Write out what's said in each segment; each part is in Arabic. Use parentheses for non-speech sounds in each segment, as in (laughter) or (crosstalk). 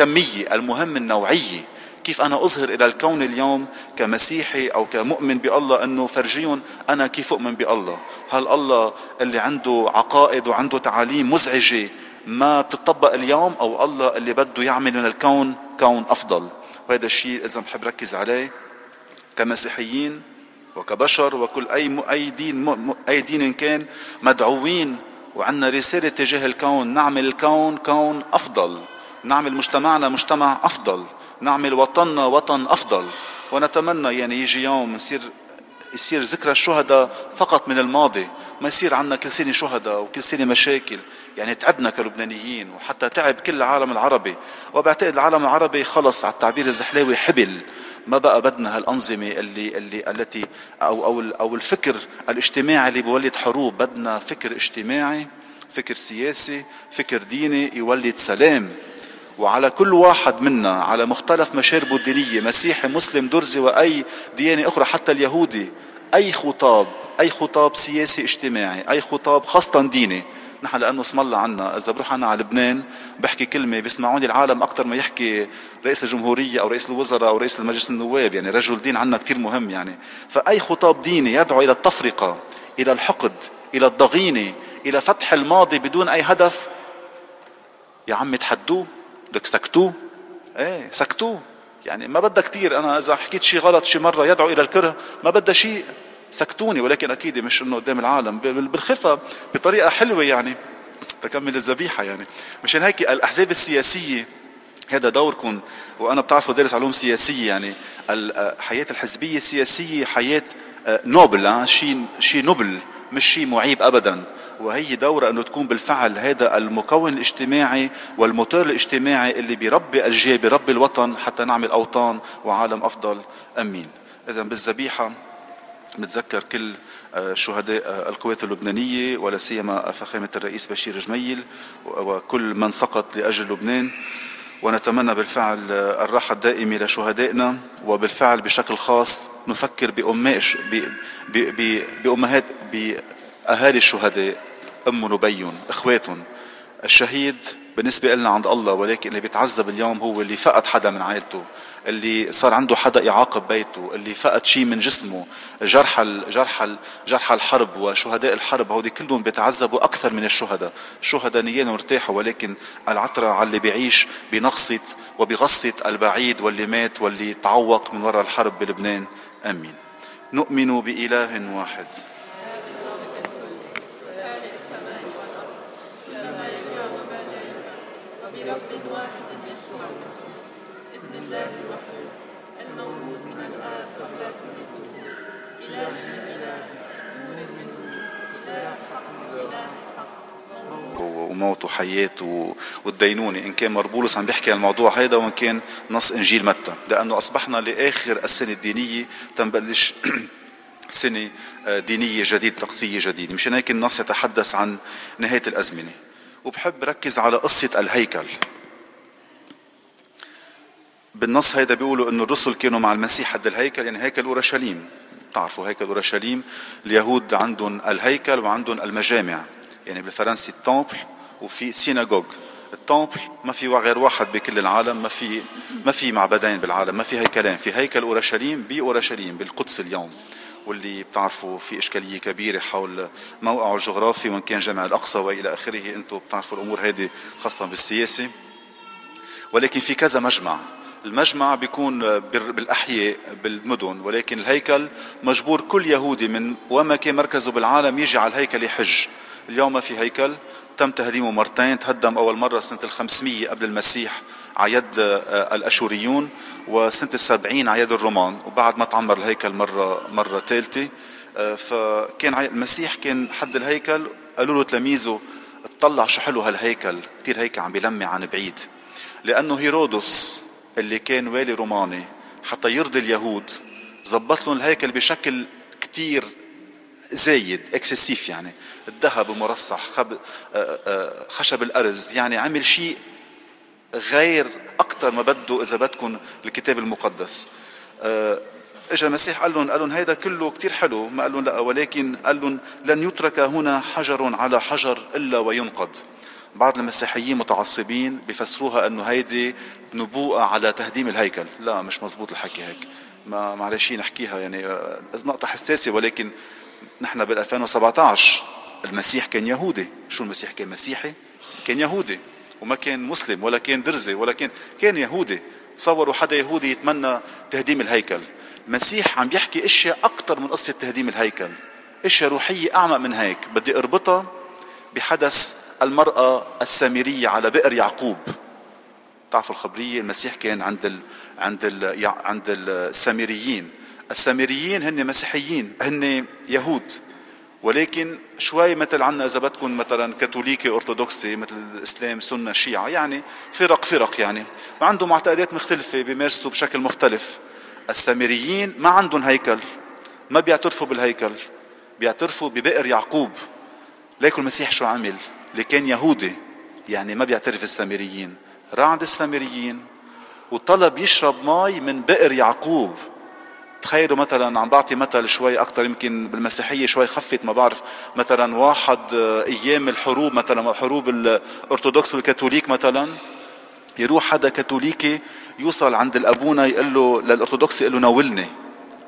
الكمية المهم النوعية كيف أنا أظهر إلى الكون اليوم كمسيحي أو كمؤمن بالله أنه فرجيهم أنا كيف أؤمن بالله؟ هل الله اللي عنده عقائد وعنده تعاليم مزعجة ما بتطبق اليوم أو الله اللي بده يعمل من الكون كون أفضل؟ وهذا الشيء إذا بحب ركز عليه كمسيحيين وكبشر وكل أي أي دين أي دين كان مدعوين وعندنا رسالة تجاه الكون نعمل الكون كون أفضل. نعمل مجتمعنا مجتمع أفضل. نعمل وطننا وطن أفضل. ونتمنى يعني يجي يوم نصير يصير ذكرى الشهداء فقط من الماضي. ما يصير عندنا كل سنة شهداء وكل سنة مشاكل. يعني تعبنا كلبنانيين وحتى تعب كل العالم العربي. وبعتقد العالم العربي خلص على التعبير الزحلاوي حبل. ما بقى بدنا هالأنظمة اللي اللي التي أو أو أو الفكر الاجتماعي اللي بيولد حروب. بدنا فكر اجتماعي فكر سياسي فكر ديني يولد سلام. وعلى كل واحد منا على مختلف مشاربه الدينية مسيحي مسلم درزي وأي ديانة أخرى حتى اليهودي أي خطاب أي خطاب سياسي اجتماعي أي خطاب خاصة ديني. نحن لأنه اسم الله عنا إذا بروح أنا على لبنان بحكي كلمة بيسمعوني العالم أكثر ما يحكي رئيس الجمهورية أو رئيس الوزراء أو رئيس المجلس النواب يعني رجل دين عنا كثير مهم يعني. فأي خطاب ديني يدعو إلى التفرقة إلى الحقد إلى الضغينة إلى فتح الماضي بدون أي هدف. يا عمي تحدوه؟ لك سكتوه إيه سكتوه يعني ما بدها كثير أنا إذا حكيت شيء غلط شي مرة يدعو إلى الكره ما بدها شيء سكتوني ولكن أكيد مش إنه قدام العالم. بالخفة بطريقة حلوة يعني. تكمل الذبيحة يعني. مشان هيك الأحزاب السياسية هذا دوركم وأنا بتعرفوا دارس علوم سياسية يعني. الحياة الحزبية السياسية حياة آه، نوبل شيء شيء نوبل. مش شيء معيب ابدا. وهي دورة أنه تكون بالفعل هذا المكون الاجتماعي والموتور الاجتماعي اللي بيربي أجيال بيربي الوطن حتى نعمل أوطان وعالم أفضل. أمين. إذا بالذبيحة نتذكر كل آه، شهداء آه، القوات اللبنانية ولا سيما فخامة الرئيس بشير جميل وكل من سقط لأجل لبنان. ونتمنى بالفعل آه، الراحة الدائمة لشهدائنا وبالفعل بشكل خاص نفكر بأماش بأمهات بأهالي الشهداء أم وبيهم إخواتهم الشهيد بالنسبة لنا عند الله ولكن اللي بيتعذب اليوم هو اللي فقد حدا من عائلته اللي صار عنده حدا يعاقب بيته اللي فقد شيء من جسمه جرح جرح جرح الحرب وشهداء الحرب هودي كلهم بيتعذبوا أكثر من الشهداء. الشهداء نيانهم ارتاحوا ولكن العترة على اللي بيعيش بنقصة وبغصة البعيد واللي مات واللي تعوق من وراء الحرب بلبنان. آمين. نؤمن بإله واحد. وموت وحياة والدينونة. إن كان مربولس عم بيحكي عن الموضوع هذا وإن كان نص إنجيل متى. لأنه أصبحنا لآخر السنة الدينية تنبلش (clears throat) سنة آه، دينية جديدة طقسية جديدة. مشان هيك النص يتحدث عن نهاية الأزمنة. وبحب ركز على قصة الهيكل. بالنص هيدا بيقولوا إنه الرسل كانوا مع المسيح حد الهيكل يعني هيكل اورشليم تعرفوا هيكل اورشليم اليهود عندهم الهيكل وعندهم المجامع. يعني بالفرنسي ال temple وفي synagogue ال temple ما في غير واحد بكل العالم ما في ما في معبدين بالعالم ما في هيكلين. في هيكل اورشليم باورشليم بالقدس اليوم. واللي بتعرفوا في إشكالية كبيرة حول موقعه الجغرافي وإن كان جامع الأقصى وإلى آخره. أنتم بتعرفوا الأمور هذه خاصة بالسياسة. ولكن في كذا مجمع. المجمع بيكون بالأحياء بالمدن. ولكن الهيكل مجبور كل يهودي من وما كان مركزه بالعالم يجي على الهيكل يحج. اليوم ما في هيكل تم تهديمه مرتين. تهدم أول مرة سنة الخمسمية قبل المسيح. على يد آه، الأشوريون وسنة السبعين على يد الرومان وبعد ما تعمر الهيكل مرة مرة ثالثة آه، فكان المسيح كان حد الهيكل قالوا له تلاميذه اطلع شو حلو هالهيكل كثير هيكل عم بيلمع عن بعيد لأنه هيرودس اللي كان والي روماني حتى يرضي اليهود زبط لهم الهيكل بشكل كثير زايد اكسسيف يعني الذهب آه، آه، خشب الأرز يعني عمل شيء غير أكثر ما بده إذا بدكم الكتاب المقدس. آه، اجى المسيح قال لهم قال لهم هيدا كله كثير حلو. ما قال لهم لا ولكن قال لهم لن يترك هنا حجر على حجر إلا وينقض. بعض المسيحيين متعصبين بيفسروها إنه هيدي نبوءة على تهديم الهيكل. لا مش مزبوط الحكي هيك. ما معلش نحكيها يعني آه، نقطة حساسة ولكن نحن بال 2017 المسيح كان يهودي. شو المسيح كان؟ مسيحي كان يهودي. وما كان مسلم ولا كان درزي ولا كان كان يهودي. تصوروا حدا يهودي يتمنى تهديم الهيكل. المسيح عم يحكي إشياء أكثر من قصة تهديم الهيكل. إشياء روحية أعمق من هيك. بدي أربطها بحدث المرأة السامرية على بئر يعقوب. تعرفوا الخبرية؟ المسيح كان عند ال عند ال عند السامريين. السامريين هن مسيحيين هن يهود. ولكن شوي مثل عنا إذا بدكم مثلا كاثوليكي أرثوذكسي مثل الإسلام سنة شيعة يعني فرق فرق يعني. وعندهم معتقدات مختلفة بيمارسوا بشكل مختلف. السامريين ما عندهم هيكل ما بيعترفوا بالهيكل بيعترفوا ببئر يعقوب. ليكن المسيح شو عمل اللي كان يهودي يعني ما بيعترف السامريين. راح عند السامريين وطلب يشرب مي من بئر يعقوب. تخيلوا مثلا عم بعطي مثل شوي أكثر يمكن بالمسيحية شوي خفت ما بعرف. مثلا واحد آه، أيام الحروب مثلا حروب الأرثوذكس والكاثوليك مثلا يروح حدا كاثوليكي يوصل عند الأبونا يقول له للأرثوذكس يقول له ناولني.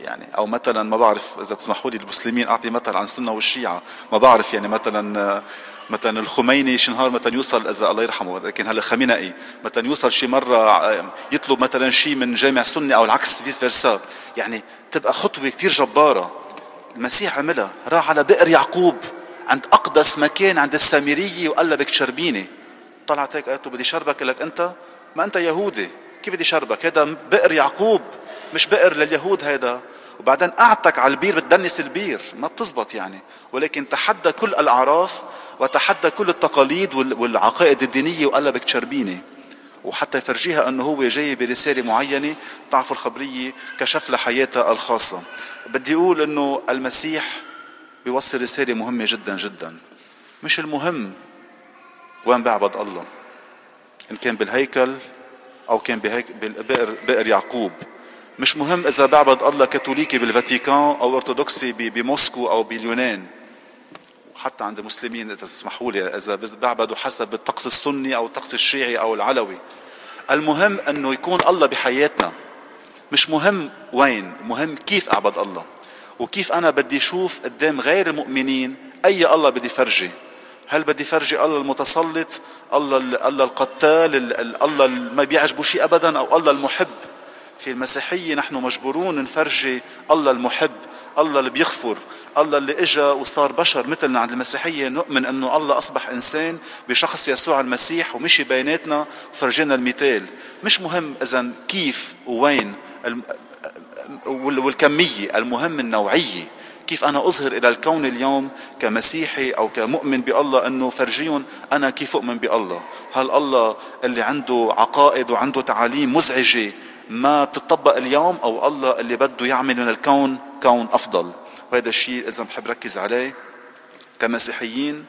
يعني أو مثلا ما بعرف إذا تسمحوا لي المسلمين أعطي مثل عن السنة والشيعة. ما بعرف يعني مثلا مثلا الخميني شي نهار مثلا يوصل إذا الله يرحمه لكن هلا خمينئي مثلا يوصل شي مرة يطلب مثلا شيء من جامع سني أو العكس فيس فيرسا يعني تبقى خطوة كثير جبارة. المسيح عملها راح على بئر يعقوب عند أقدس مكان عند السامرية وقال لها بدك تشربيني. طلعت هيك قالت له بدي شربك لك أنت؟ ما أنت يهودي. كيف بدي شربك؟ هذا بئر يعقوب. مش بئر لليهود هذا وبعدين قعدتك على البير بتدنس البير. ما بتزبط يعني. ولكن تحدى كل الأعراف وتحدى كل التقاليد والعقائد لها بدك تشربيني. وحتى يفرجيها أنه هو جاي برسالة معينة تعرفوا الخبرية كشف لها حياتها الخاصة. بدي أقول إنه المسيح بيوصل رسالة مهمة جدا جدا. مش المهم وين بعبد الله. إن كان بالهيكل أو كان بهيك بئر يعقوب. مش مهم إذا بعبد الله كاثوليكي بالفاتيكان أو أرثوذكسي بموسكو أو باليونان. وحتى عند المسلمين إذا تسمحوا لي إذا بعبدوا حسب الطقس السني أو الطقس الشيعي أو العلوي. المهم إنه يكون الله بحياتنا. مش مهم وين مهم كيف أعبد الله. وكيف أنا بدي أشوف قدام غير المؤمنين أي الله بدي فرجي. هل بدي فرجي الله المتسلط الله الله القتال الله ما بيعجبه شيء ابدا أو الله المحب؟ في المسيحية نحن مجبورون نفرجي الله المحب الله اللي بيغفر الله اللي إجا وصار بشر مثلنا عند المسيحية نؤمن إنه الله أصبح إنسان بشخص يسوع المسيح ومشي بيناتنا وفرجينا المثال. مش مهم اذا كيف ووين والكمية المهم النوعية. كيف أنا أظهر إلى الكون اليوم كمسيحي أو كمؤمن بالله إنه فرجيهم أنا كيف أؤمن بالله؟ هل الله اللي عنده عقائد وعنده تعاليم مزعجة ما بتطبق اليوم أو الله اللي بده يعمل من الكون كون أفضل. وهذا الشيء اذا بحب ركز عليه كمسيحيين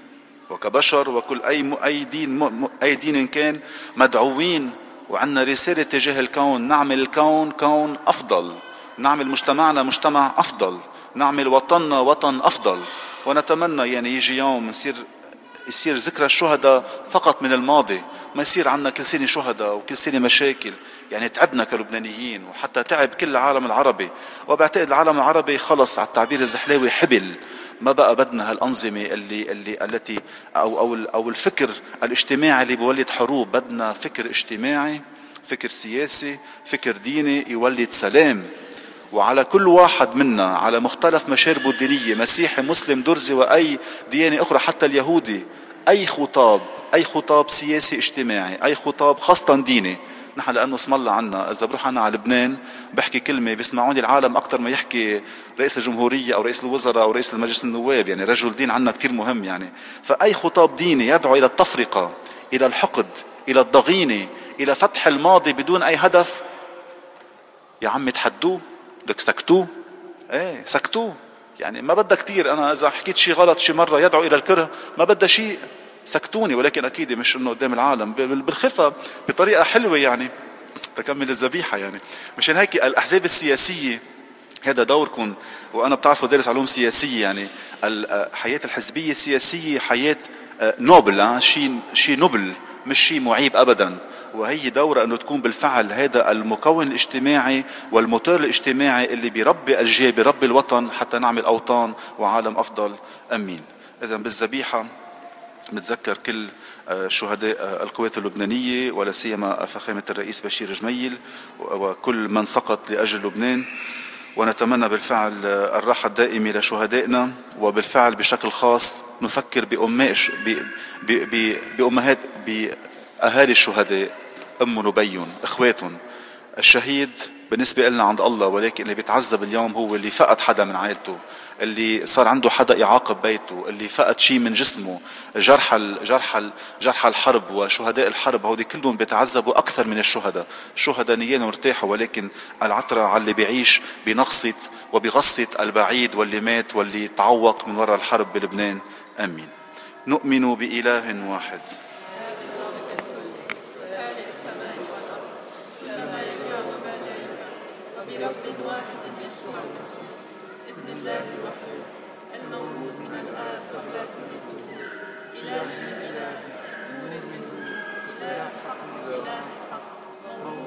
وكبشر وكل أي أي دين أي دين كان مدعوين وعندنا رسالة تجاه الكون. نعمل الكون كون أفضل. نعمل مجتمعنا مجتمع أفضل. نعمل وطننا وطن أفضل. ونتمنى يعني يجي يوم نصير يصير ذكرى الشهداء فقط من الماضي. ما يصير عندنا كل سنة شهداء وكل سنة مشاكل. يعني تعبنا كلبنانيين وحتى تعب كل العالم العربي. وبعتقد العالم العربي خلص على التعبير الزحلاوي حبل. ما بقى بدنا هالأنظمة اللي اللي التي أو أو أو الفكر الاجتماعي اللي بيولد حروب. بدنا فكر اجتماعي فكر سياسي فكر ديني يولد سلام. وعلى كل واحد منا على مختلف مشاربه الدينية مسيحي مسلم درزي وأي ديانة أخرى حتى اليهودي أي خطاب أي خطاب سياسي اجتماعي أي خطاب خاصة ديني نحن لأنه اسم الله عنا. إذا بروح أنا على لبنان بحكي كلمة بيسمعوني العالم أكثر ما يحكي رئيس الجمهورية أو رئيس الوزراء أو رئيس المجلس النواب يعني رجل دين عنا كثير مهم يعني. فأي خطاب ديني يدعو إلى التفرقة إلى الحقد إلى الضغينة إلى فتح الماضي بدون أي هدف. يا عم تحدوه؟ بدك سكتوه؟ إيه سكتوه. يعني ما بدها كثير أنا إذا حكيت شيء غلط شي مرة يدعو إلى الكره ما بدها شيء. سكتوني ولكن أكيد مش إنه قدام العالم. بالخفة بطريقة حلوة يعني. تكمل الذبيحة يعني. مشان هيك الأحزاب السياسية هذا دوركم وأنا بتعرفوا دارس علوم سياسية يعني. الحياة الحزبية السياسية حياة نوبل شيء شيء نوبل مش شيء معيب ابدا. وهي دورة أنه تكون بالفعل هذا المكون الاجتماعي والموتور الاجتماعي اللي بيربي الجيل بيربي الوطن حتى نعمل أوطان وعالم أفضل. أمين. إذا بالذبيحة نتذكر كل آه، شهداء آه، القوات اللبنانية ولا سيما فخامة الرئيس بشير جميل وكل من سقط لأجل لبنان. ونتمنى بالفعل آه، الراحة الدائمة لشهدائنا وبالفعل بشكل خاص نفكر بأماش بأمهات بأهالي الشهداء أمهم وبيهم إخواتهم. الشهيد بالنسبة لنا عند الله ولكن اللي بيتعذب اليوم هو اللي فقد حدا من عائلته اللي صار عنده حدا يعاقب بيته اللي فقد شيء من جسمه جرح جرح جرح الحرب وشهداء الحرب هودي كلهم بيتعذبوا أكثر من الشهداء. الشهداء نيانهم ارتاحوا ولكن العترة على اللي بيعيش بنقصة وبغصة البعيد واللي مات واللي تعوق من وراء الحرب بلبنان. آمين. نؤمن بإله واحد. برب واحد يسوع المسيح ابن الله الوحيد المولود من الآب قبل كل وجود إله من إله نور من نور إله حق إله